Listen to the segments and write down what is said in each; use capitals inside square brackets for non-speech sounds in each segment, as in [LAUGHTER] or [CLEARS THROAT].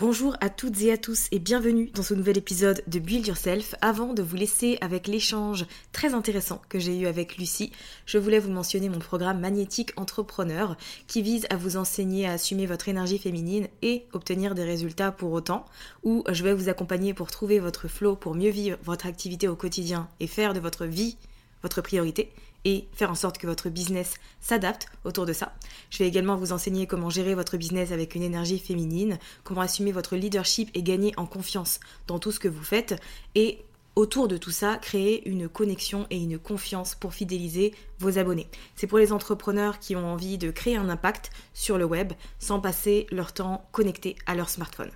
Bonjour à toutes et à tous et bienvenue dans ce nouvel épisode de Build Yourself. Avant de vous laisser avec l'échange très intéressant que j'ai eu avec Lucie, je voulais vous mentionner mon programme Magnétique Entrepreneur qui vise à vous enseigner à assumer votre énergie féminine et obtenir des résultats pour autant, où je vais vous accompagner pour trouver votre flow, pour mieux vivre votre activité au quotidien et faire de votre vie votre priorité et faire en sorte que votre business s'adapte autour de ça. Je vais également vous enseigner comment gérer votre business avec une énergie féminine, comment assumer votre leadership et gagner en confiance dans tout ce que vous faites et autour de tout ça, créer une connexion et une confiance pour fidéliser vos abonnés. C'est pour les entrepreneurs qui ont envie de créer un impact sur le web sans passer leur temps connecté à leur smartphone.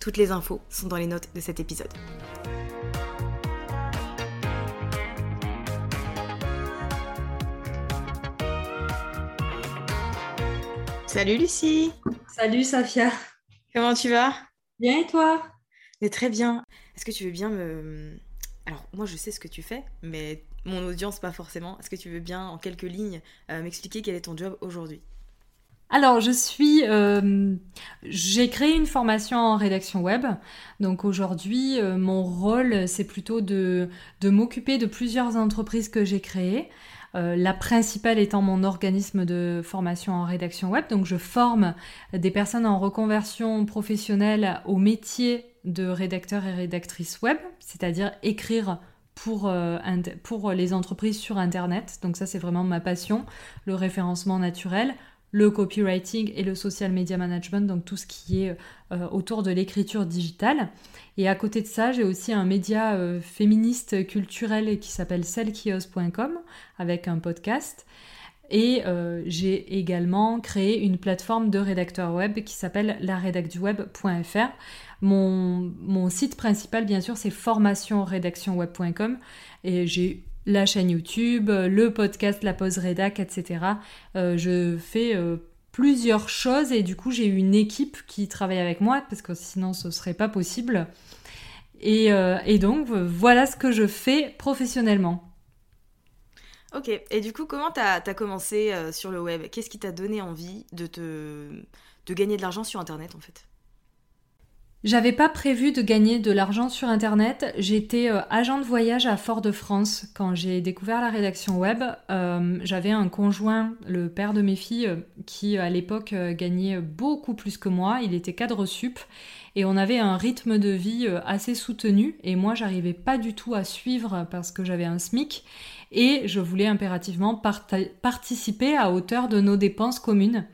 Toutes les infos sont dans les notes de cet épisode. Salut Lucie Salut Safia Comment tu vas? Bien et toi? Mais très bien. Est-ce que tu veux bien me... Alors moi je sais ce que tu fais, mais mon audience pas forcément. Est-ce que tu veux bien en quelques lignes euh, m'expliquer quel est ton job aujourd'hui? Alors, je suis, euh, j'ai créé une formation en rédaction web. Donc aujourd'hui, euh, mon rôle, c'est plutôt de, de m'occuper de plusieurs entreprises que j'ai créées. Euh, la principale étant mon organisme de formation en rédaction web. Donc je forme des personnes en reconversion professionnelle au métier de rédacteur et rédactrice web, c'est-à-dire écrire pour, euh, pour les entreprises sur Internet. Donc ça c'est vraiment ma passion, le référencement naturel, le copywriting et le social media management, donc tout ce qui est euh, autour de l'écriture digitale. Et à côté de ça, j'ai aussi un média euh, féministe culturel qui s'appelle selkios.com avec un podcast. Et euh, j'ai également créé une plateforme de rédacteurs web qui s'appelle laredacduweb.fr. Mon, mon site principal, bien sûr, c'est formationredactionweb.com. Et j'ai la chaîne YouTube, le podcast La Pause Rédac, etc. Euh, je fais euh, plusieurs choses et du coup j'ai une équipe qui travaille avec moi parce que sinon ce serait pas possible. Et, euh, donc voilà ce que je fais professionnellement. Ok, et du coup comment tu as, commencé sur le web? Qu'est-ce qui t'a donné envie de gagner de l'argent sur Internet en fait? J'avais pas prévu de gagner de l'argent sur Internet. J'étais euh, agent de voyage à Fort-de-France quand j'ai découvert la rédaction web. Euh, j'avais un conjoint, le père de mes filles, euh, qui à l'époque gagnait beaucoup plus que moi. Il était cadre sup et on avait un rythme de vie assez soutenu. Et moi, j'arrivais pas du tout à suivre parce que j'avais un SMIC et je voulais impérativement participer à hauteur de nos dépenses communes.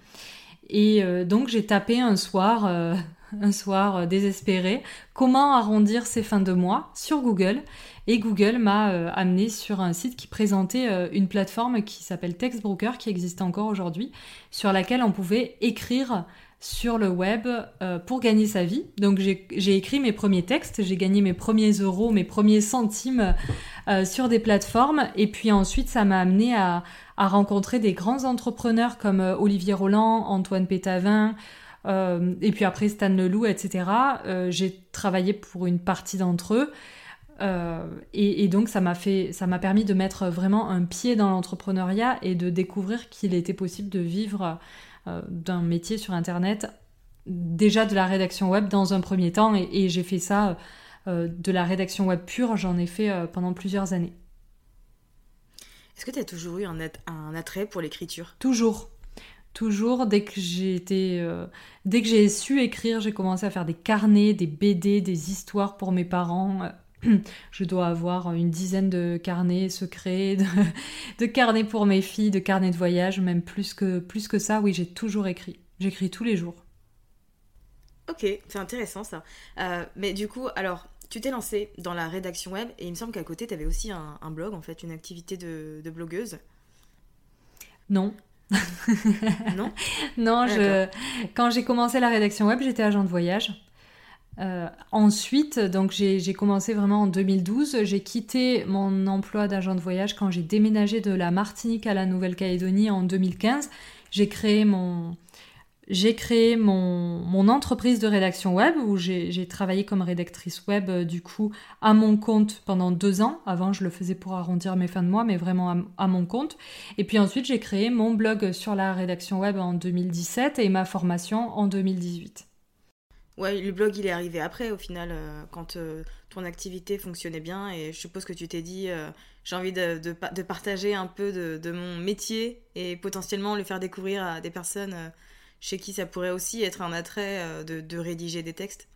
Et donc j'ai tapé un soir un soir euh, désespéré, comment arrondir ses fins de mois sur Google. Et Google m'a euh, amené sur un site qui présentait euh, une plateforme qui s'appelle Textbroker, qui existe encore aujourd'hui, sur laquelle on pouvait écrire sur le web pour gagner sa vie. Donc j'ai écrit mes premiers textes, j'ai gagné mes premiers euros, mes premiers centimes sur des plateformes. Et puis ensuite, ça m'a amené à, à rencontrer des grands entrepreneurs comme Olivier Roland, Antoine Pétavin, et puis après Stan Leloup, etc. j'ai travaillé pour une partie d'entre eux. et, et, donc ça m'a fait, ça m'a permis de mettre vraiment un pied dans l'entrepreneuriat et de découvrir qu'il était possible de vivre d'un métier sur Internet déjà de la rédaction web dans un premier temps et, j'ai fait ça euh, de la rédaction web pure, j'en ai fait euh, pendant plusieurs années. Est-ce que tu as toujours eu un, un attrait pour l'écriture? Toujours. Toujours, dès que j'ai été, euh, dès que j'ai su écrire, j'ai commencé à faire des carnets, des BD, des histoires pour mes parents. [CLEARS THROAT] Je dois avoir une dizaine de carnets secrets, de, [LAUGHS] de, carnets pour mes filles, de carnets de voyage, même plus que, plus que ça. Oui, j'ai toujours écrit. J'écris tous les jours. Ok, c'est intéressant ça. Euh, mais du coup, alors, tu t'es lancé dans la rédaction web et il me semble qu'à côté, tu avais aussi un, blog, en fait, une activité de, blogueuse. Non. [LAUGHS] non Non, je... quand j'ai commencé la rédaction web, j'étais agent de voyage. Euh, ensuite, donc j'ai commencé vraiment en 2012. J'ai quitté mon emploi d'agent de voyage quand j'ai déménagé de la Martinique à la Nouvelle-Calédonie en 2015. J'ai créé mon, j'ai créé mon, mon, entreprise de rédaction web où j'ai travaillé comme rédactrice web euh, du coup à mon compte pendant deux ans. Avant, je le faisais pour arrondir mes fins de mois, mais vraiment à, mon compte. Et puis ensuite, j'ai créé mon blog sur la rédaction web en 2017 et ma formation en 2018. Ouais, le blog, il est arrivé après, au final, euh, quand euh, ton activité fonctionnait bien. Et je suppose que tu t'es dit, j'ai envie de, de, partager un peu de, de, mon métier et potentiellement le faire découvrir à des personnes chez qui ça pourrait aussi être un attrait euh, de, rédiger des textes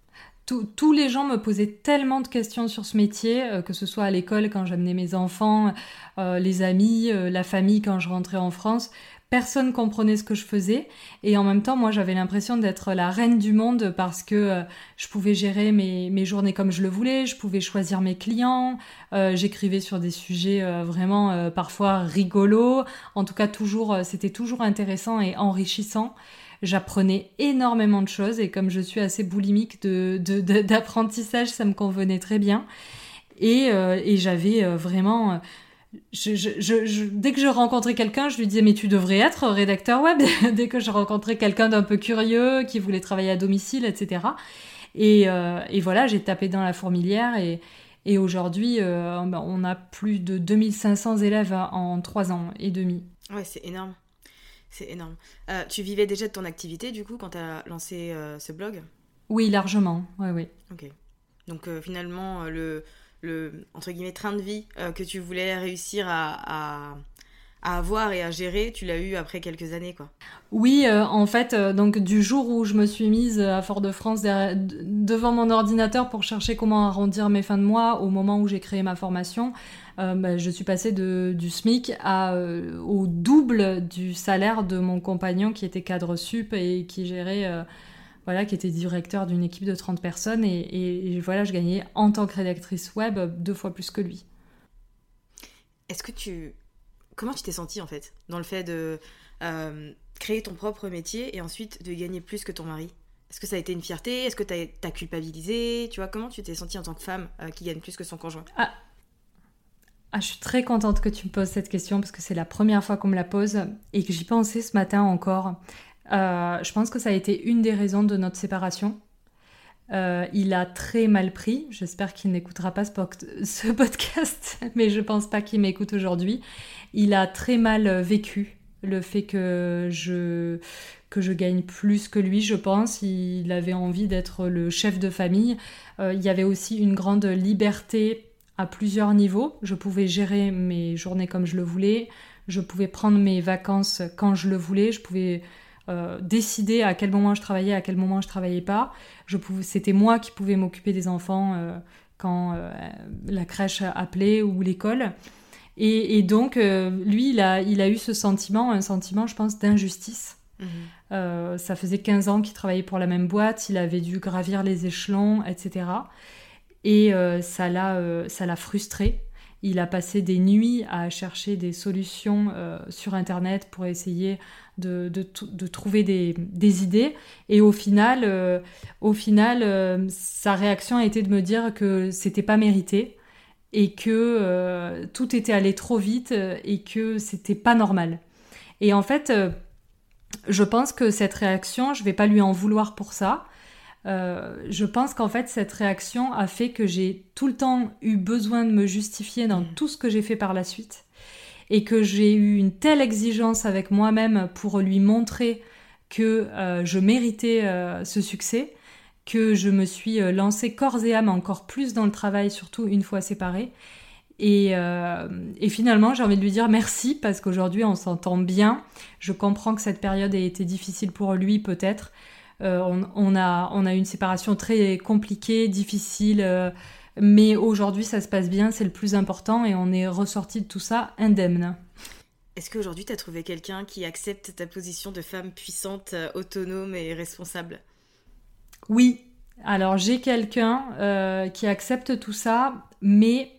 tous les gens me posaient tellement de questions sur ce métier, euh, que ce soit à l'école quand j'amenais mes enfants, euh, les amis, la famille quand je rentrais en France. Personne comprenait ce que je faisais et en même temps, moi, j'avais l'impression d'être la reine du monde parce que je pouvais gérer mes, mes, journées comme je le voulais, je pouvais choisir mes clients, j'écrivais sur des sujets vraiment parfois rigolos. En tout cas, toujours, c'était toujours intéressant et enrichissant j'apprenais énormément de choses et comme je suis assez boulimique d'apprentissage, de, ça me convenait très bien. Et, euh, et j'avais euh, vraiment... Euh, dès que je rencontrais quelqu'un, je lui disais mais tu devrais être rédacteur web. [LAUGHS] dès que je rencontrais quelqu'un d'un peu curieux, qui voulait travailler à domicile, etc. Et, et voilà, j'ai tapé dans la fourmilière et, et aujourd'hui, ben, on a plus de 2500 élèves en trois ans et demi. Ouais, c'est énorme. C'est énorme. Euh, tu vivais déjà de ton activité, du coup, quand tu as lancé euh, ce blog? Oui, largement. Oui, oui. Ok. Donc, euh, finalement, le, le, entre guillemets, train de vie que tu voulais réussir à, à, avoir et à gérer, tu l'as eu après quelques années, quoi. Oui, en fait, donc du jour où je me suis mise à Fort-de-France devant mon ordinateur pour chercher comment arrondir mes fins de mois, au moment où j'ai créé ma formation, euh, bah, je suis passée de, du SMIC à, euh, au double du salaire de mon compagnon qui était cadre sup et qui gérait, euh, voilà, qui était directeur d'une équipe de 30 personnes. Et, et, voilà, je gagnais en tant que rédactrice web deux fois plus que lui. Est-ce que tu. Comment tu t'es sentie en fait dans le fait de créer ton propre métier et ensuite de gagner plus que ton mari? Est-ce que ça a été une fierté? Est-ce que tu as, culpabilisé? Tu vois, comment tu t'es sentie en tant que femme qui gagne plus que son conjoint? Ah, ah, je suis très contente que tu me poses cette question parce que c'est la première fois qu'on me la pose et que j'y pensais ce matin encore. Euh, je pense que ça a été une des raisons de notre séparation. Euh, il a très mal pris. J'espère qu'il n'écoutera pas ce, [LAUGHS] podcast, [LAUGHS] mais je pense pas qu'il m'écoute aujourd'hui. Il a très mal vécu le fait que je que je gagne plus que lui, je pense. Il avait envie d'être le chef de famille. Euh, il y avait aussi une grande liberté à plusieurs niveaux. Je pouvais gérer mes journées comme je le voulais, je pouvais prendre mes vacances quand je le voulais, je pouvais euh, décider à quel moment je travaillais, à quel moment je travaillais pas. Je pouvais, c'était moi qui pouvais m'occuper des enfants euh, quand euh, la crèche appelait ou l'école. Et, donc, lui, il a, il a eu ce sentiment, un sentiment, je pense, d'injustice. Mmh. ça faisait 15 ans qu'il travaillait pour la même boîte, il avait dû gravir les échelons, etc. Et euh, euh, ça l'a frustré. Il a passé des nuits à chercher des solutions euh, sur Internet pour essayer de, trouver des, des, idées. Et au final, au final sa réaction a été de me dire que c'était pas mérité et que tout était allé trop vite et que c'était pas normal. Et en fait, je pense que cette réaction, je vais pas lui en vouloir pour ça. Je pense qu'en fait, cette réaction a fait que j'ai tout le temps eu besoin de me justifier dans mmh. tout ce que j'ai fait par la suite et que j'ai eu une telle exigence avec moi-même pour lui montrer que euh, je méritais euh, ce succès, que je me suis euh, lancée corps et âme encore plus dans le travail, surtout une fois séparée. Et, finalement, j'ai envie de lui dire merci parce qu'aujourd'hui, on s'entend bien. Je comprends que cette période a été difficile pour lui, peut-être. On, a, on a une séparation très compliquée, difficile mais aujourd'hui, ça se passe bien, c'est le plus important et on est ressorti de tout ça indemne. Est-ce qu'aujourd'hui, tu as trouvé quelqu'un qui accepte ta position de femme puissante, euh, autonome et responsable? Oui. Alors, j'ai quelqu'un euh, qui accepte tout ça, mais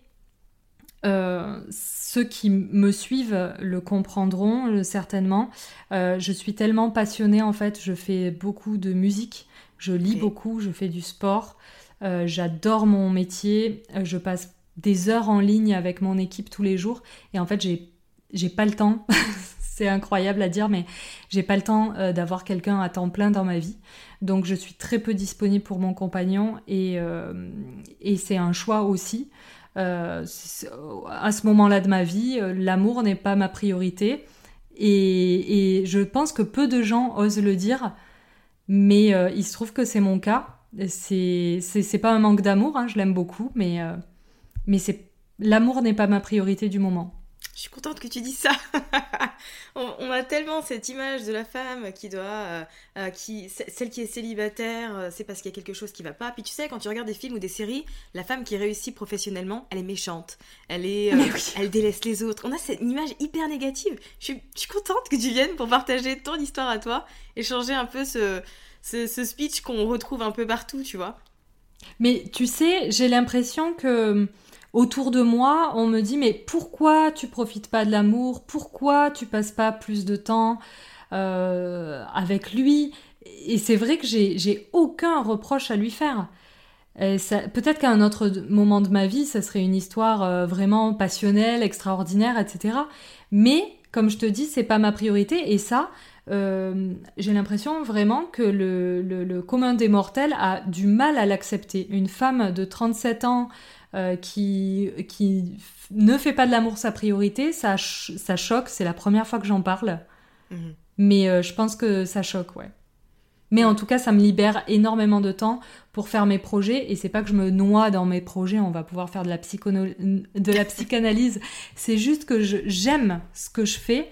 euh, ceux qui me suivent le comprendront certainement. je suis tellement passionnée en fait, je fais beaucoup de musique, je lis beaucoup, je fais du sport. Euh, j'adore mon métier. Euh, je passe des heures en ligne avec mon équipe tous les jours. Et en fait, j'ai, j'ai pas le temps. [LAUGHS] c'est incroyable à dire, mais j'ai pas le temps euh, d'avoir quelqu'un à temps plein dans ma vie. Donc, je suis très peu disponible pour mon compagnon et, et c'est un choix aussi. À ce moment-là de ma vie, l'amour n'est pas ma priorité. Et, et, je pense que peu de gens osent le dire, mais il se trouve que c'est mon cas. C'est pas un manque d'amour, hein, je l'aime beaucoup, mais, euh, mais l'amour n'est pas ma priorité du moment. Je suis contente que tu dis ça. [LAUGHS] on, a tellement cette image de la femme qui doit, euh, euh, qui, celle qui est célibataire, c'est parce qu'il y a quelque chose qui va pas. Puis tu sais, quand tu regardes des films ou des séries, la femme qui réussit professionnellement, elle est méchante, elle est, elle délaisse les autres. On a cette image hyper négative. Je suis, je suis contente que tu viennes pour partager ton histoire à toi et changer un peu ce, ce, speech qu'on retrouve un peu partout, tu vois. Mais tu sais, j'ai l'impression que autour de moi, on me dit mais pourquoi tu profites pas de l'amour? Pourquoi tu passes pas plus de temps euh, avec lui? Et c'est vrai que j'ai aucun reproche à lui faire. Peut-être qu'à un autre moment de ma vie, ça serait une histoire euh, vraiment passionnelle, extraordinaire, etc. Mais comme je te dis, c'est pas ma priorité et ça, euh, j'ai l'impression vraiment que le, commun des mortels a du mal à l'accepter. Une femme de 37 ans euh, qui, qui ne fait pas de l'amour sa priorité, ça, ça choque. C'est la première fois que j'en parle. Mhm. Mais euh, je pense que ça choque, ouais. Mais en tout cas, ça me libère énormément de temps pour faire mes projets. Et c'est pas que je me noie dans mes projets, on va pouvoir faire de la, de la psychanalyse. [LAUGHS] c'est juste que j'aime ce que je fais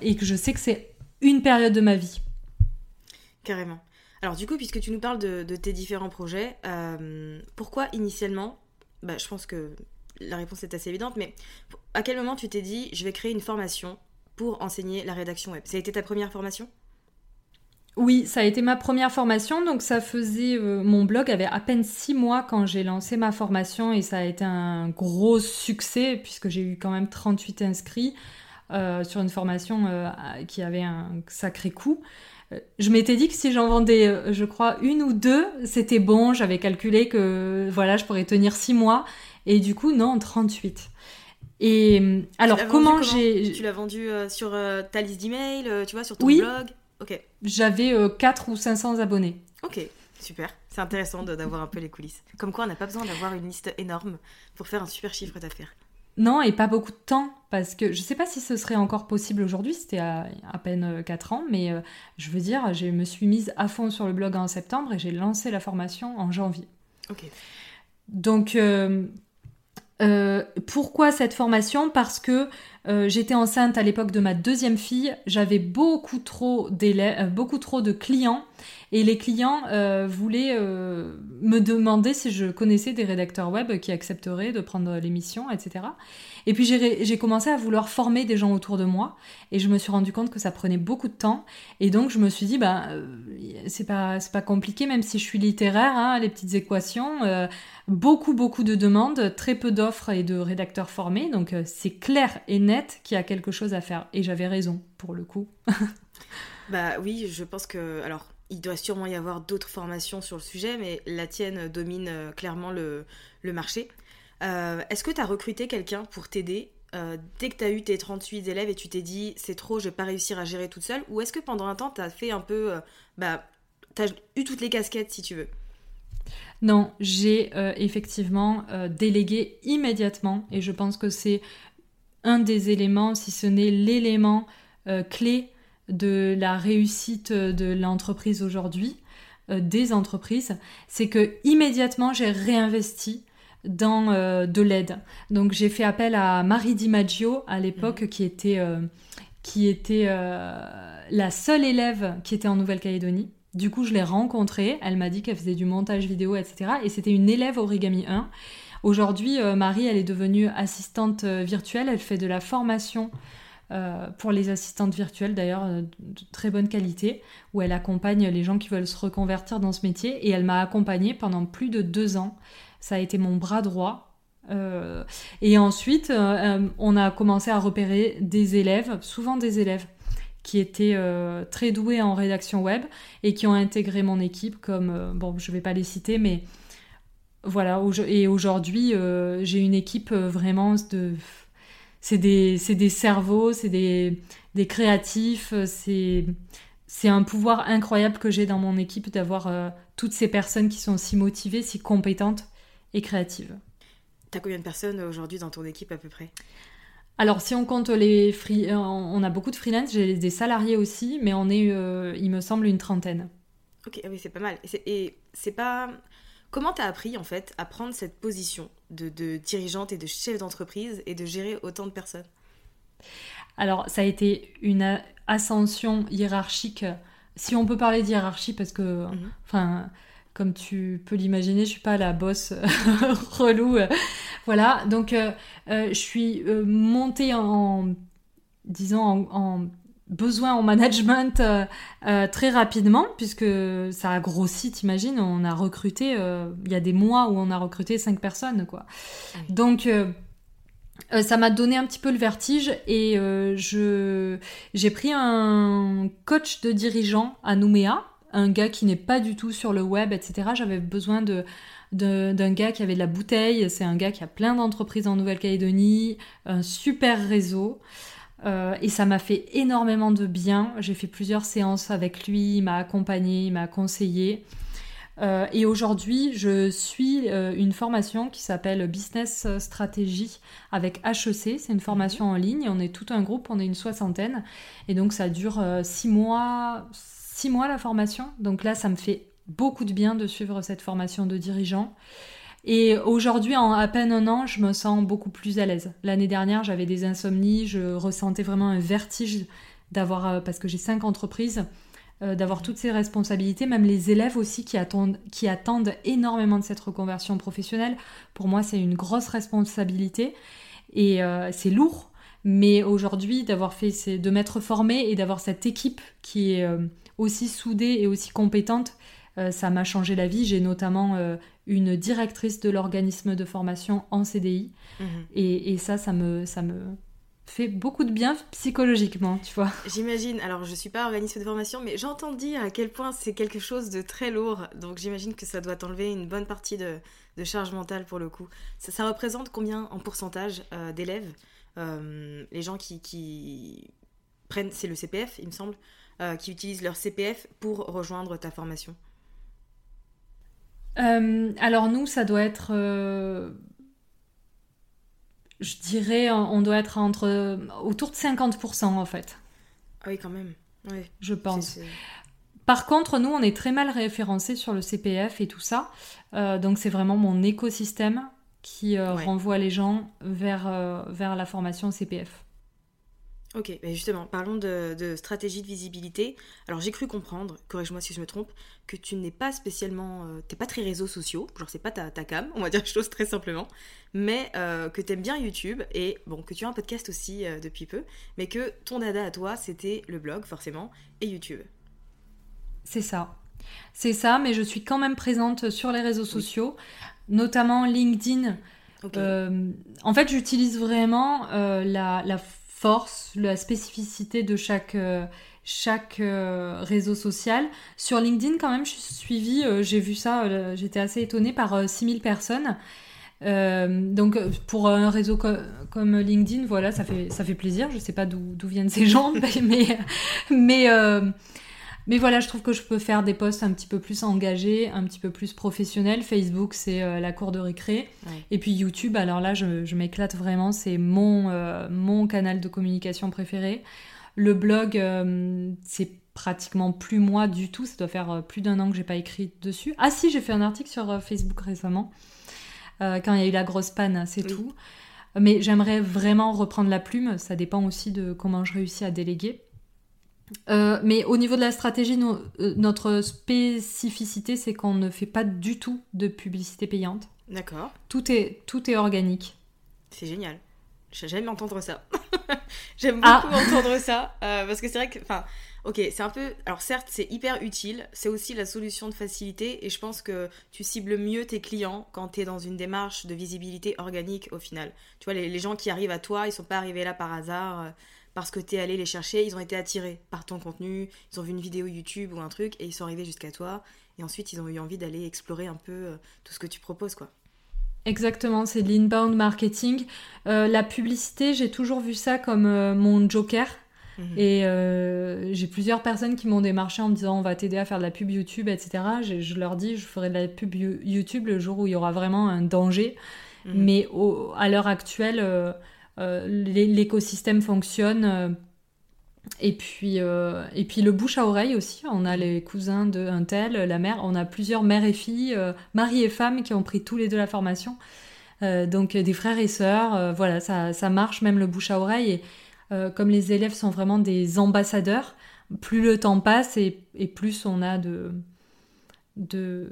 et que je sais que c'est une période de ma vie. Carrément. Alors du coup, puisque tu nous parles de, tes différents projets, euh, pourquoi initialement, bah, je pense que la réponse est assez évidente, mais à quel moment tu t'es dit, je vais créer une formation pour enseigner la rédaction web? Ça a été ta première formation? Oui, ça a été ma première formation, donc ça faisait... Euh, mon blog avait à peine six mois quand j'ai lancé ma formation et ça a été un gros succès puisque j'ai eu quand même 38 inscrits. Euh, sur une formation euh, qui avait un sacré coût. Euh, je m'étais dit que si j'en vendais, je crois, une ou deux, c'était bon. J'avais calculé que voilà, je pourrais tenir six mois. Et du coup, non, 38. Et alors, comment, j'ai. Tu l'as vendu sur ta liste d'emails, tu vois, sur ton blog? Ok. J'avais 4 ou 500 abonnés. Ok, super. C'est intéressant d'avoir un peu les coulisses. Comme quoi, on n'a pas besoin d'avoir une liste énorme pour faire un super chiffre d'affaires. Non, et pas beaucoup de temps, parce que je ne sais pas si ce serait encore possible aujourd'hui, c'était à, à, peine 4 euh, ans, mais euh, je veux dire, je me suis mise à fond sur le blog en septembre et j'ai lancé la formation en janvier. Ok. Donc, euh, pourquoi cette formation? Parce que j'étais enceinte à l'époque de ma deuxième fille, j'avais beaucoup trop d'élèves, beaucoup trop de clients et les clients euh, voulaient euh, me demander si je connaissais des rédacteurs web qui accepteraient de prendre l'émission, etc. Et puis j'ai commencé à vouloir former des gens autour de moi et je me suis rendu compte que ça prenait beaucoup de temps. Et donc je me suis dit, bah, euh, c'est pas, pas compliqué, même si je suis littéraire, hein, les petites équations. beaucoup, beaucoup de demandes, très peu d'offres et de rédacteurs formés. Donc c'est clair et net qu'il y a quelque chose à faire. Et j'avais raison pour le coup. bah oui, je pense que. Alors il doit sûrement y avoir d'autres formations sur le sujet, mais la tienne domine euh, clairement le, marché. Est-ce que tu as recruté quelqu'un pour t'aider? Dès que tu as eu tes 38 élèves et tu t'es dit c'est trop, je vais pas réussir à gérer toute seule Ou est-ce que pendant un temps, tu as fait un peu. bah, tu as eu toutes les casquettes si tu veux? Non, j'ai effectivement délégué immédiatement et je pense que c'est un des éléments, si ce n'est l'élément clé de la réussite de l'entreprise aujourd'hui, euh, des entreprises, c'est que immédiatement j'ai réinvesti dans euh, de l'aide. Donc j'ai fait appel à Marie DiMaggio à l'époque mhm. qui était, euh, qui était la seule élève qui était en Nouvelle-Calédonie. Du coup, je l'ai rencontrée. Elle m'a dit qu'elle faisait du montage vidéo, etc. Et c'était une élève Origami 1. Aujourd'hui, Marie, elle est devenue assistante virtuelle. Elle fait de la formation euh, pour les assistantes virtuelles d'ailleurs euh, de très bonne qualité, où elle accompagne les gens qui veulent se reconvertir dans ce métier et elle m'a accompagnée pendant plus de deux ans. Ça a été mon bras droit. Euh, et ensuite, on a commencé à repérer des élèves, souvent des élèves qui étaient très doués en rédaction web et qui ont intégré mon équipe comme, bon, je vais pas les citer, mais voilà, et aujourd'hui, j'ai une équipe vraiment de c'est des, des, cerveaux, c'est des, des, créatifs, c'est, c'est un pouvoir incroyable que j'ai dans mon équipe d'avoir euh, toutes ces personnes qui sont si motivées, si compétentes et créatives. T'as combien de personnes aujourd'hui dans ton équipe à peu près? Alors, si on compte les free... Euh, on a beaucoup de freelance, j'ai des salariés aussi, mais on est, euh, il me semble, une trentaine. Ok, ah oui, c'est pas mal. Et c'est pas. Comment t'as appris en fait à prendre cette position de, dirigeante et de chef d'entreprise et de gérer autant de personnes? Alors ça a été une ascension hiérarchique, si on peut parler de hiérarchie, parce que, mhm. enfin, comme tu peux l'imaginer, je suis pas la bosse [LAUGHS] relou. voilà, donc euh, euh, je suis euh, montée en, disons, en besoin en management euh, euh, très rapidement, puisque ça a grossi, t'imagines, on a recruté, euh, il y a des mois où on a recruté cinq personnes, quoi. Donc, ça m'a donné un petit peu le vertige et je j'ai pris un coach de dirigeant à Nouméa, un gars qui n'est pas du tout sur le web, etc. J'avais besoin de d'un gars qui avait de la bouteille, c'est un gars qui a plein d'entreprises en Nouvelle-Calédonie, un super réseau. Euh, et ça m'a fait énormément de bien. J'ai fait plusieurs séances avec lui, il m'a accompagné, il m'a conseillé. Euh, et aujourd'hui, je suis euh, une formation qui s'appelle Business Stratégie avec HEC. C'est une formation en ligne. On est tout un groupe, on est une soixantaine. Et donc, ça dure six mois, six mois la formation. Donc là, ça me fait beaucoup de bien de suivre cette formation de dirigeant. Et aujourd'hui, en à peine un an, je me sens beaucoup plus à l'aise. L'année dernière, j'avais des insomnies, je ressentais vraiment un vertige d'avoir, euh, parce que j'ai cinq entreprises, euh, d'avoir toutes ces responsabilités, même les élèves aussi qui attendent, qui attendent énormément de cette reconversion professionnelle. Pour moi, c'est une grosse responsabilité et euh, c'est lourd. Mais aujourd'hui, d'avoir fait, de m'être formée et d'avoir cette équipe qui est aussi soudée et aussi compétente, ça m'a changé la vie. J'ai notamment une directrice de l'organisme de formation en CDI. Mhm. Et, ça, ça me, ça me fait beaucoup de bien psychologiquement, tu vois. [LAUGHS] J'imagine, alors je suis pas organisme de formation, mais j'entends dire à quel point c'est quelque chose de très lourd. Donc j'imagine que ça doit t'enlever une bonne partie de, charge mentale pour le coup. Ça, représente combien en pourcentage euh, d'élèves euh, Les gens qui, prennent, c'est le CPF, il me semble, euh, qui utilisent leur CPF pour rejoindre ta formation? Euh, alors nous, ça doit être, euh, je dirais, on doit être entre autour de 50% en fait. Ah oui, quand même. Oui. Je pense. Par contre, nous, on est très mal référencés sur le CPF et tout ça. Euh, donc c'est vraiment mon écosystème qui renvoie les gens vers, vers la formation CPF. Ok, justement, parlons de, stratégie de visibilité. Alors j'ai cru comprendre, corrige-moi si je me trompe, que tu n'es pas spécialement, euh, t'es pas très réseaux sociaux, genre c'est pas ta, ta, cam, on va dire les choses très simplement, mais euh, que t'aimes bien YouTube et bon que tu as un podcast aussi euh, depuis peu, mais que ton dada à toi c'était le blog forcément et YouTube. C'est ça, c'est ça, mais je suis quand même présente sur les réseaux sociaux, notamment LinkedIn. en fait, j'utilise vraiment la, la la spécificité de chaque, euh, chaque euh, réseau social. Sur LinkedIn, quand même, je suis suivie, euh, j'ai vu ça, j'étais assez étonnée par 6000 personnes. donc pour un réseau comme LinkedIn, voilà, ça fait ça fait plaisir. Je sais pas d'où viennent ces gens, [LAUGHS] mais mais voilà, je trouve que je peux faire des posts un petit peu plus engagés, un petit peu plus professionnels. Facebook, c'est euh, la cour de récré. Et puis YouTube, alors là, je, m'éclate vraiment. C'est mon, euh, mon canal de communication préféré. Le blog, euh, c'est pratiquement plus moi du tout. Ça doit faire plus d'un an que j'ai pas écrit dessus. Ah si, j'ai fait un article sur Facebook récemment. quand il y a eu la grosse panne, c'est tout. Mais j'aimerais vraiment reprendre la plume. Ça dépend aussi de comment je réussis à déléguer. Euh, mais au niveau de la stratégie, euh, notre spécificité, c'est qu'on ne fait pas du tout de publicité payante. D'accord. Tout est, tout est organique. C'est génial. J'aime entendre ça. [LAUGHS] J'aime ah. beaucoup entendre ça. Euh, parce que c'est vrai que, enfin, ok, c'est un peu. Alors, certes, c'est hyper utile. C'est aussi la solution de facilité. Et je pense que tu cibles mieux tes clients quand tu es dans une démarche de visibilité organique au final. Tu vois, les, les, gens qui arrivent à toi, ils sont pas arrivés là par hasard parce que tu es allé les chercher, ils ont été attirés par ton contenu, ils ont vu une vidéo YouTube ou un truc et ils sont arrivés jusqu'à toi et ensuite ils ont eu envie d'aller explorer un peu euh, tout ce que tu proposes quoi. Exactement, c'est de l'inbound marketing. Euh, la publicité, j'ai toujours vu ça comme euh, mon joker. Mhm. Et j'ai plusieurs personnes qui m'ont démarché en me disant on va t'aider à faire de la pub YouTube, etc. Je, leur dis je ferai de la pub YouTube le jour où il y aura vraiment un danger. Mhm. Mais à l'heure actuelle, l'écosystème fonctionne. Euh, et puis, euh, et puis le bouche à oreille aussi. On a les cousins de tel, la mère. On a plusieurs mères et filles, mari et femme qui ont pris tous les deux la formation. donc des frères et sœurs. voilà, ça, marche même le bouche à oreille. Et comme les élèves sont vraiment des ambassadeurs, plus le temps passe et, plus on a de, de,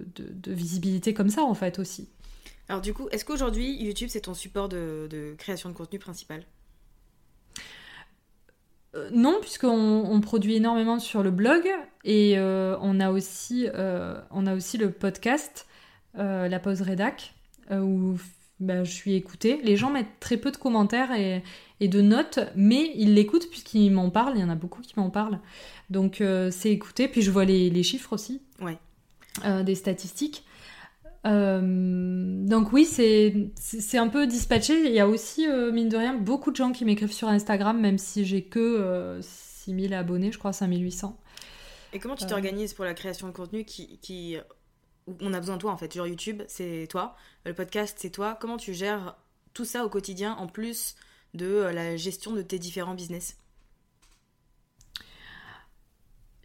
visibilité comme ça en fait aussi. Alors du coup, est-ce qu'aujourd'hui YouTube c'est ton support de, création de contenu principal? Euh, non, puisqu'on on produit énormément sur le blog et euh, on, a aussi, euh, on a aussi le podcast, la pause rédac, où bah, je suis écoutée. Les gens mettent très peu de commentaires et, de notes, mais ils l'écoutent puisqu'ils m'en parlent. Il y en a beaucoup qui m'en parlent. Donc c'est écouté. Puis je vois les, les chiffres aussi. Ouais. des statistiques. Euh, donc oui, c'est un peu dispatché. Il y a aussi, euh, mine de rien, beaucoup de gens qui m'écrivent sur Instagram, même si j'ai que 6000 euh, abonnés, je crois 5800. Et comment tu t'organises pour la création de contenu qui, qui... On a besoin de toi en fait? Genre YouTube, c'est toi. Le podcast, c'est toi. Comment tu gères tout ça au quotidien en plus de la gestion de tes différents business?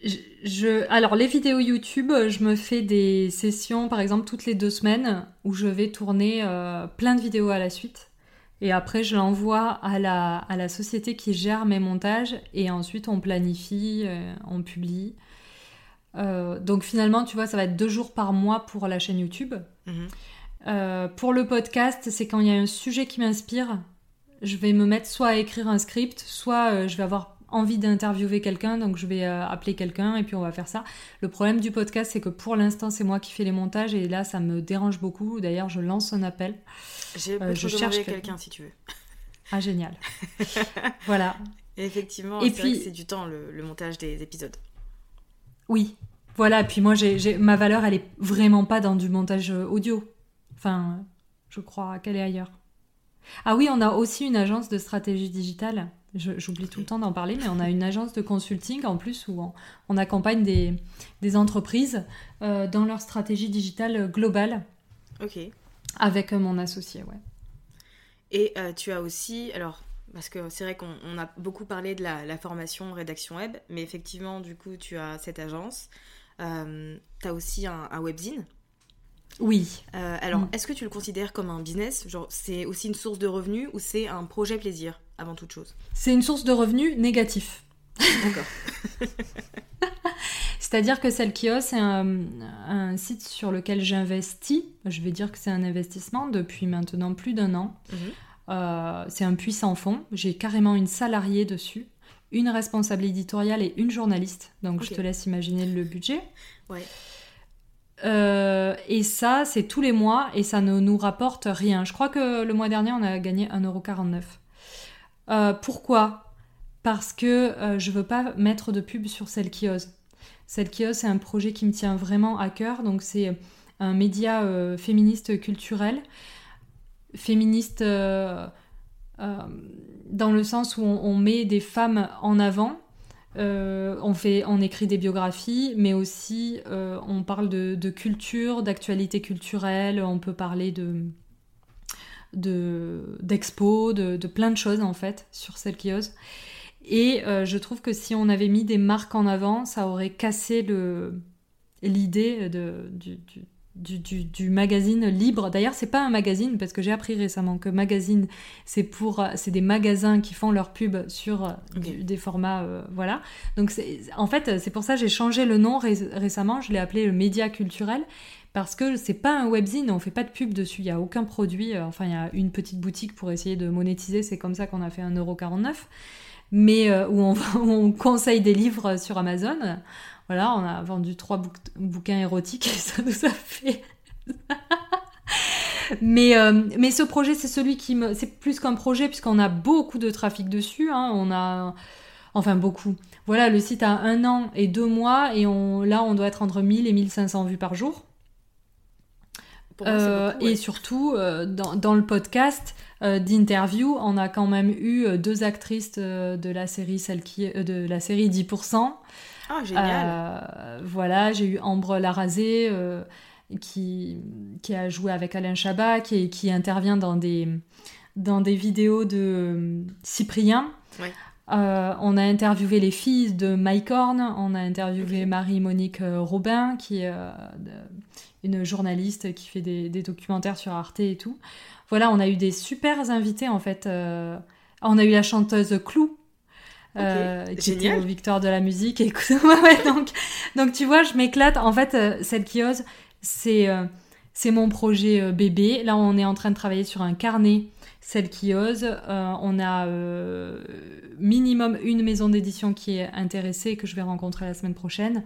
Je, alors les vidéos YouTube, je me fais des sessions par exemple toutes les deux semaines où je vais tourner euh, plein de vidéos à la suite. Et après je l'envoie à la, à la société qui gère mes montages et ensuite on planifie, euh, on publie. Euh, donc finalement tu vois ça va être deux jours par mois pour la chaîne YouTube. Mhm. pour le podcast c'est quand il y a un sujet qui m'inspire, je vais me mettre soit à écrire un script, soit je vais avoir envie d'interviewer quelqu'un, donc je vais euh, appeler quelqu'un et puis on va faire ça. Le problème du podcast, c'est que pour l'instant, c'est moi qui fais les montages et là, ça me dérange beaucoup. D'ailleurs, je lance un appel. Euh, je cherche quelqu'un si tu veux. [LAUGHS] Ah, génial. [LAUGHS] voilà. effectivement, et puis c'est du temps le, montage des épisodes. Oui, voilà. Puis moi, j'ai ma valeur, elle est vraiment pas dans du montage euh, audio. Enfin, je crois qu'elle est ailleurs. Ah oui, on a aussi une agence de stratégie digitale J'oublie tout le temps d'en parler, mais on a une agence de consulting en plus où on, accompagne des, entreprises euh, dans leur stratégie digitale globale. Ok. Avec euh, mon associé, ouais. Et euh, tu as aussi, alors, parce que c'est vrai qu'on a beaucoup parlé de la, formation rédaction web, mais effectivement, du coup, tu as cette agence. tu as aussi un, un webzine oui. Euh, alors, mm. est-ce que tu le considères comme un business? Genre, c'est aussi une source de revenus ou c'est un projet plaisir? Avant toute chose C'est une source de revenus négatif. D'accord. [LAUGHS] C'est-à-dire que qui c'est un, site sur lequel j'investis. Je vais dire que c'est un investissement depuis maintenant plus d'un an. Mhm. Euh, c'est un puissant fond. J'ai carrément une salariée dessus, une responsable éditoriale et une journaliste. Donc je te laisse imaginer le budget. Ouais. Euh, et ça, c'est tous les mois et ça ne nous rapporte rien. Je crois que le mois dernier, on a gagné 1,49€. Euh, pourquoi? Parce que euh, je veux pas mettre de pub sur Celle qui ose. Celle qui ose, c'est un projet qui me tient vraiment à cœur. Donc, c'est un média féministe culturel. féministe dans le sens où on, met des femmes en avant. on, fait, on écrit des biographies, mais aussi on parle de, culture, d'actualité culturelle, on peut parler de d'expo, de, de, plein de choses en fait sur celle qui ose. Et euh, je trouve que si on avait mis des marques en avant, ça aurait cassé l'idée du, du, du, magazine libre. D'ailleurs, c'est pas un magazine parce que j'ai appris récemment que magazine, c'est pour, c'est des magasins qui font leur pub sur des formats, euh, voilà. Donc, en fait, c'est pour ça que j'ai changé le nom récemment. Je l'ai appelé le média culturel parce que c'est pas un webzine, on fait pas de pub dessus, il y a aucun produit. Enfin, il y a une petite boutique pour essayer de monétiser. C'est comme ça qu'on a fait 1,49€ mais euh, où, [LAUGHS] on, conseille des livres sur Amazon. Voilà, on a vendu trois bouquins érotiques et [LAUGHS] ça nous a fait. [LAUGHS] mais, euh, mais ce projet, c'est celui qui me. C'est plus qu'un projet, puisqu'on a beaucoup de trafic dessus. Hein. On a. Enfin, beaucoup. Voilà, le site a un an et deux mois, et on, là, on doit être entre 1000 et 1500 vues par jour. Euh, et surtout, dans, dans, le podcast, euh, d'interviews. On a quand même eu euh, deux actrices euh, de la série, celle qui, de la série 10%. Ah, génial. voilà, j'ai eu Ambre Larazé qui, qui a joué avec Alain Chabat, qui, qui intervient dans des, dans des vidéos de Cyprien. on a interviewé les filles de Mike Horn, on a interviewé Marie-Monique Robin, qui est une journaliste qui fait des, des, documentaires sur Arte et tout. Voilà, on a eu des super invités en fait. Euh, on a eu la chanteuse Clou. Euh, qui était au Victoire de la musique. [LAUGHS] Et... donc, donc tu vois, je m'éclate. En fait, euh, celle qui ose, c'est c'est mon projet bébé. Là, on est en train de travailler sur un carnet. Celle qui ose. on a minimum une maison d'édition qui est intéressée que je vais rencontrer la semaine prochaine.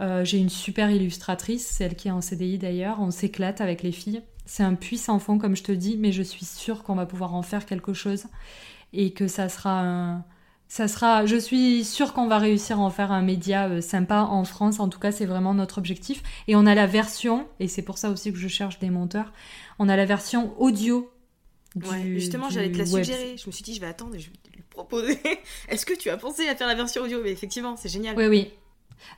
J'ai une super illustratrice, celle qui est en CDI d'ailleurs. On s'éclate avec les filles. C'est un puissant fond, comme je te dis, mais je suis sûre qu'on va pouvoir en faire quelque chose et que ça sera un... Ça sera, je suis sûre qu'on va réussir à en faire un média euh, sympa en France. En tout cas, c'est vraiment notre objectif. Et on a la version, et c'est pour ça aussi que je cherche des monteurs, on a la version audio. Du, justement, j'allais te la suggérer. Je me suis dit, je vais attendre et je vais lui proposer. [LAUGHS] Est-ce que tu as pensé à faire la version audio? Mais effectivement, c'est génial. Oui, oui.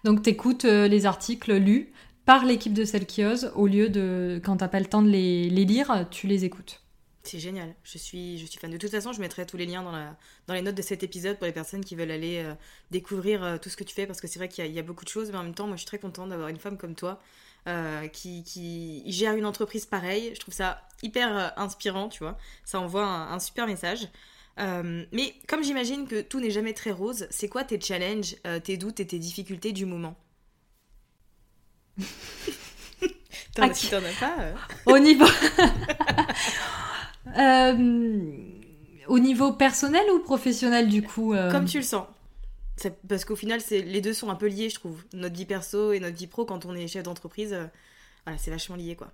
Donc, tu écoutes euh, les articles lus par l'équipe de ose, au lieu de, quand t'as pas le temps de les, lire, tu les écoutes. C'est génial, je suis, je suis fan. De toute façon, je mettrai tous les liens dans, la, dans les notes de cet épisode pour les personnes qui veulent aller euh, découvrir euh, tout ce que tu fais, parce que c'est vrai qu'il y, a beaucoup de choses, mais en même temps, moi je suis très contente d'avoir une femme comme toi qui, qui, gère une entreprise pareille. Je trouve ça hyper inspirant, tu vois. Ça envoie un super message. Mais comme j'imagine que tout n'est jamais très rose, c'est quoi tes challenges, tes doutes et tes difficultés du moment [LAUGHS] T'en as pas euh. Au niveau... [LAUGHS] Euh, au niveau personnel ou professionnel du coup euh Comme tu le sens. Parce qu'au final, les deux sont un peu liés, je trouve. Notre vie perso et notre vie pro, quand on est chef d'entreprise, voilà, c'est vachement lié, quoi.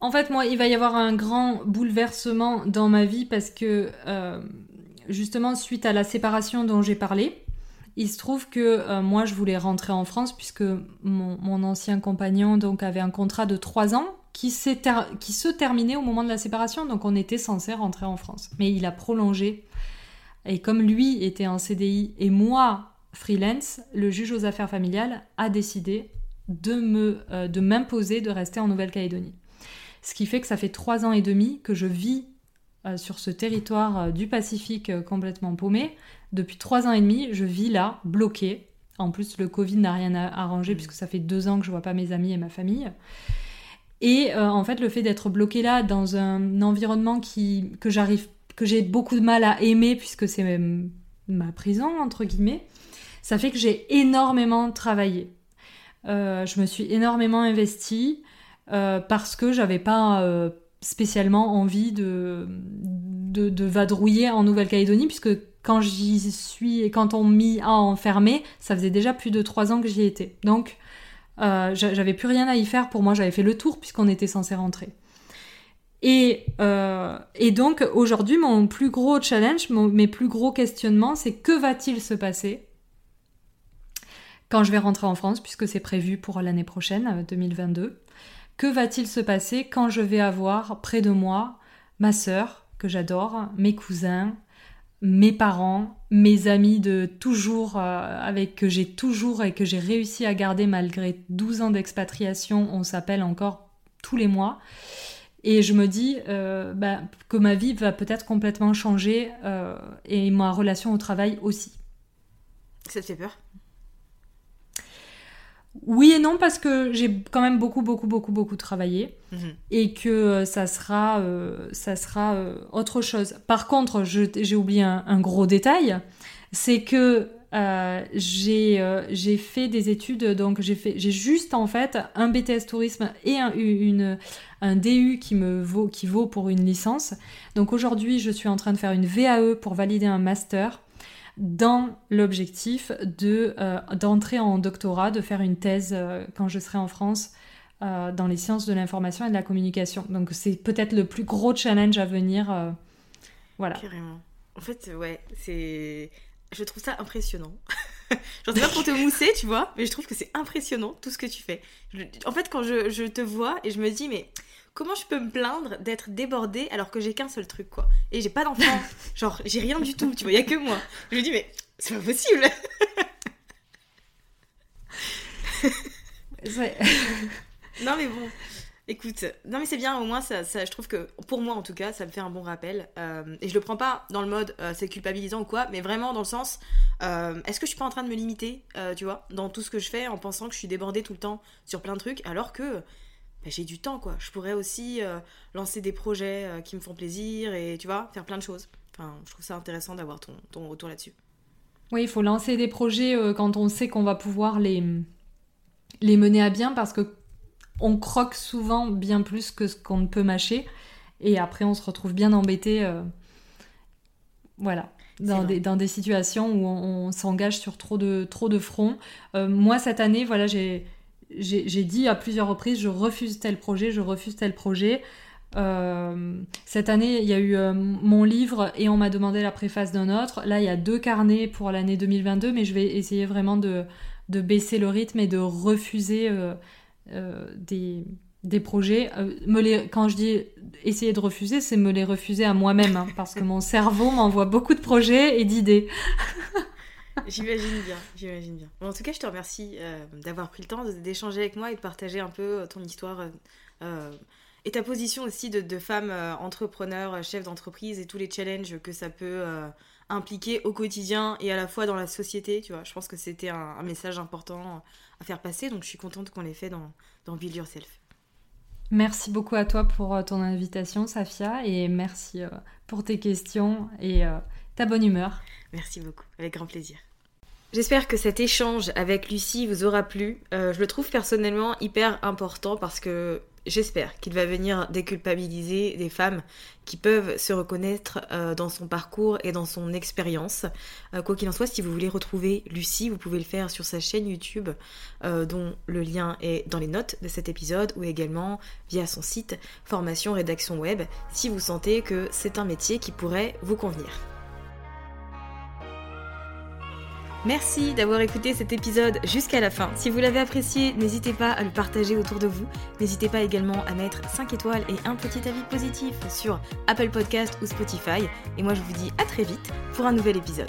En fait, moi, il va y avoir un grand bouleversement dans ma vie parce que, justement, suite à la séparation dont j'ai parlé, il se trouve que euh, moi, je voulais rentrer en France puisque mon, ancien compagnon donc avait un contrat de trois ans qui, se terminait au moment de la séparation, donc on était censé rentrer en France. Mais il a prolongé. Et comme lui était en CDI et moi freelance, le juge aux affaires familiales a décidé de euh, de m'imposer de rester en Nouvelle-Calédonie. Ce qui fait que ça fait trois ans et demi que je vis euh, sur ce territoire du Pacifique complètement paumé, depuis trois ans et demi, je vis là, bloquée. En plus, le Covid n'a rien arrangé mm. puisque ça fait deux ans que je vois pas mes amis et ma famille. Et euh, en fait, le fait d'être bloquée là dans un environnement qui, que j'arrive, que j'ai beaucoup de mal à aimer puisque c'est ma prison entre guillemets, ça fait que j'ai énormément travaillé. Euh, je me suis énormément investie euh, parce que j'avais pas spécialement envie de, de, vadrouiller en Nouvelle-Calédonie puisque quand j'y suis et quand on m'y a enfermé, ça faisait déjà plus de trois ans que j'y étais. Donc, euh, j'avais plus rien à y faire pour moi, j'avais fait le tour puisqu'on était censé rentrer. Et, euh, et donc, aujourd'hui, mon plus gros challenge, mes plus gros questionnements, c'est que va-t-il se passer quand je vais rentrer en France, puisque c'est prévu pour l'année prochaine, 2022 euh, Que va-t-il se passer quand je vais avoir près de moi ma sœur, que j'adore, mes cousins, mes parents, mes amis de toujours, euh, avec que j'ai toujours et que j'ai réussi à garder malgré 12 ans d'expatriation, on s'appelle encore tous les mois. Et je me dis euh, bah, que ma vie va peut-être complètement changer euh, et ma relation au travail aussi. Ça te fait peur? Oui et non parce que j'ai quand même beaucoup beaucoup beaucoup beaucoup travaillé Mhm. et que euh, ça sera euh, ça sera euh, autre chose. Par contre, j'ai oublié un, un gros détail, c'est que j'ai euh, j'ai fait des études donc j'ai fait j'ai juste en fait un BTS tourisme et un, une un DU qui me vaut qui vaut pour une licence. Donc aujourd'hui, je suis en train de faire une VAE pour valider un master dans l'objectif de euh, d'entrer en doctorat, de faire une thèse euh, quand je serai en France euh, dans les sciences de l'information et de la communication. Donc c'est peut-être le plus gros challenge à venir. voilà. Carrément. En fait, ouais, c'est. Je trouve ça impressionnant. [LAUGHS] J'en sais pas pour te mousser, tu vois, mais je trouve que c'est impressionnant tout ce que tu fais. En fait, quand je, je te vois et je me dis, mais comment je peux me plaindre d'être débordée alors que j'ai qu'un seul truc, quoi? Et j'ai pas d'enfant. [LAUGHS] Genre, j'ai rien du tout, tu vois, y a que moi. Je me dis, mais c'est pas possible. [LAUGHS] Non mais bon, écoute, non mais c'est bien, au moins ça, ça- je trouve que, pour moi en tout cas, ça me fait un bon rappel. Euh, et je le prends pas dans le mode euh, c'est culpabilisant ou quoi, mais vraiment dans le sens, euh, est-ce que je suis pas en train de me limiter, tu vois, dans tout ce que je fais en pensant que je suis débordée tout le temps sur plein de trucs, alors que bah, j'ai du temps quoi. Je pourrais aussi euh, lancer des projets euh, qui me font plaisir et tu vois, faire plein de choses. Enfin, je trouve ça intéressant d'avoir ton, ton retour là-dessus. Oui, il faut lancer des projets euh, quand on sait qu'on va pouvoir les, les mener à bien parce que on croque souvent bien plus que ce qu'on ne peut mâcher et après on se retrouve bien embêté voilà dans des, dans des situations où on, on s'engage sur trop de, trop de fronts. Moi cette année, voilà, j'ai j'ai dit à plusieurs reprises je refuse tel projet, je refuse tel projet. Euh, cette année, il y a eu euh, mon livre et on m'a demandé la préface d'un autre. Là, il y a deux carnets pour l'année 2022, mais je vais essayer vraiment de, de baisser le rythme et de refuser euh, des, des projets. Me les, quand je dis essayer de refuser, c'est me les refuser à moi-même, hein, parce que mon cerveau m'envoie beaucoup de projets et d'idées. [LAUGHS] J'imagine bien, j'imagine bien. En tout cas, je te remercie euh, d'avoir pris le temps d'échanger avec moi et de partager un peu euh, ton histoire euh, et ta position aussi de, femme euh, entrepreneur, chef d'entreprise et tous les challenges que ça peut impliquer au quotidien et à la fois dans la société. Tu vois, je pense que c'était un, un message important à faire passer, donc je suis contente qu'on l'ait fait dans, dans Build Yourself. Merci beaucoup à toi pour ton invitation, Safia, et merci pour tes questions et ta bonne humeur. Merci beaucoup, avec grand plaisir. J'espère que cet échange avec Lucie vous aura plu. Euh, je le trouve personnellement hyper important parce que j'espère qu'il va venir déculpabiliser des femmes qui peuvent se reconnaître euh, dans son parcours et dans son expérience. Euh, quoi qu'il en soit, si vous voulez retrouver Lucie, vous pouvez le faire sur sa chaîne YouTube, dont le lien est dans les notes de cet épisode, ou également via son site Formation Rédaction Web, si vous sentez que c'est un métier qui pourrait vous convenir. Merci d'avoir écouté cet épisode jusqu'à la fin. Si vous l'avez apprécié, n'hésitez pas à le partager autour de vous. N'hésitez pas également à mettre 5 étoiles et un petit avis positif sur Apple Podcast ou Spotify. Et moi je vous dis à très vite pour un nouvel épisode.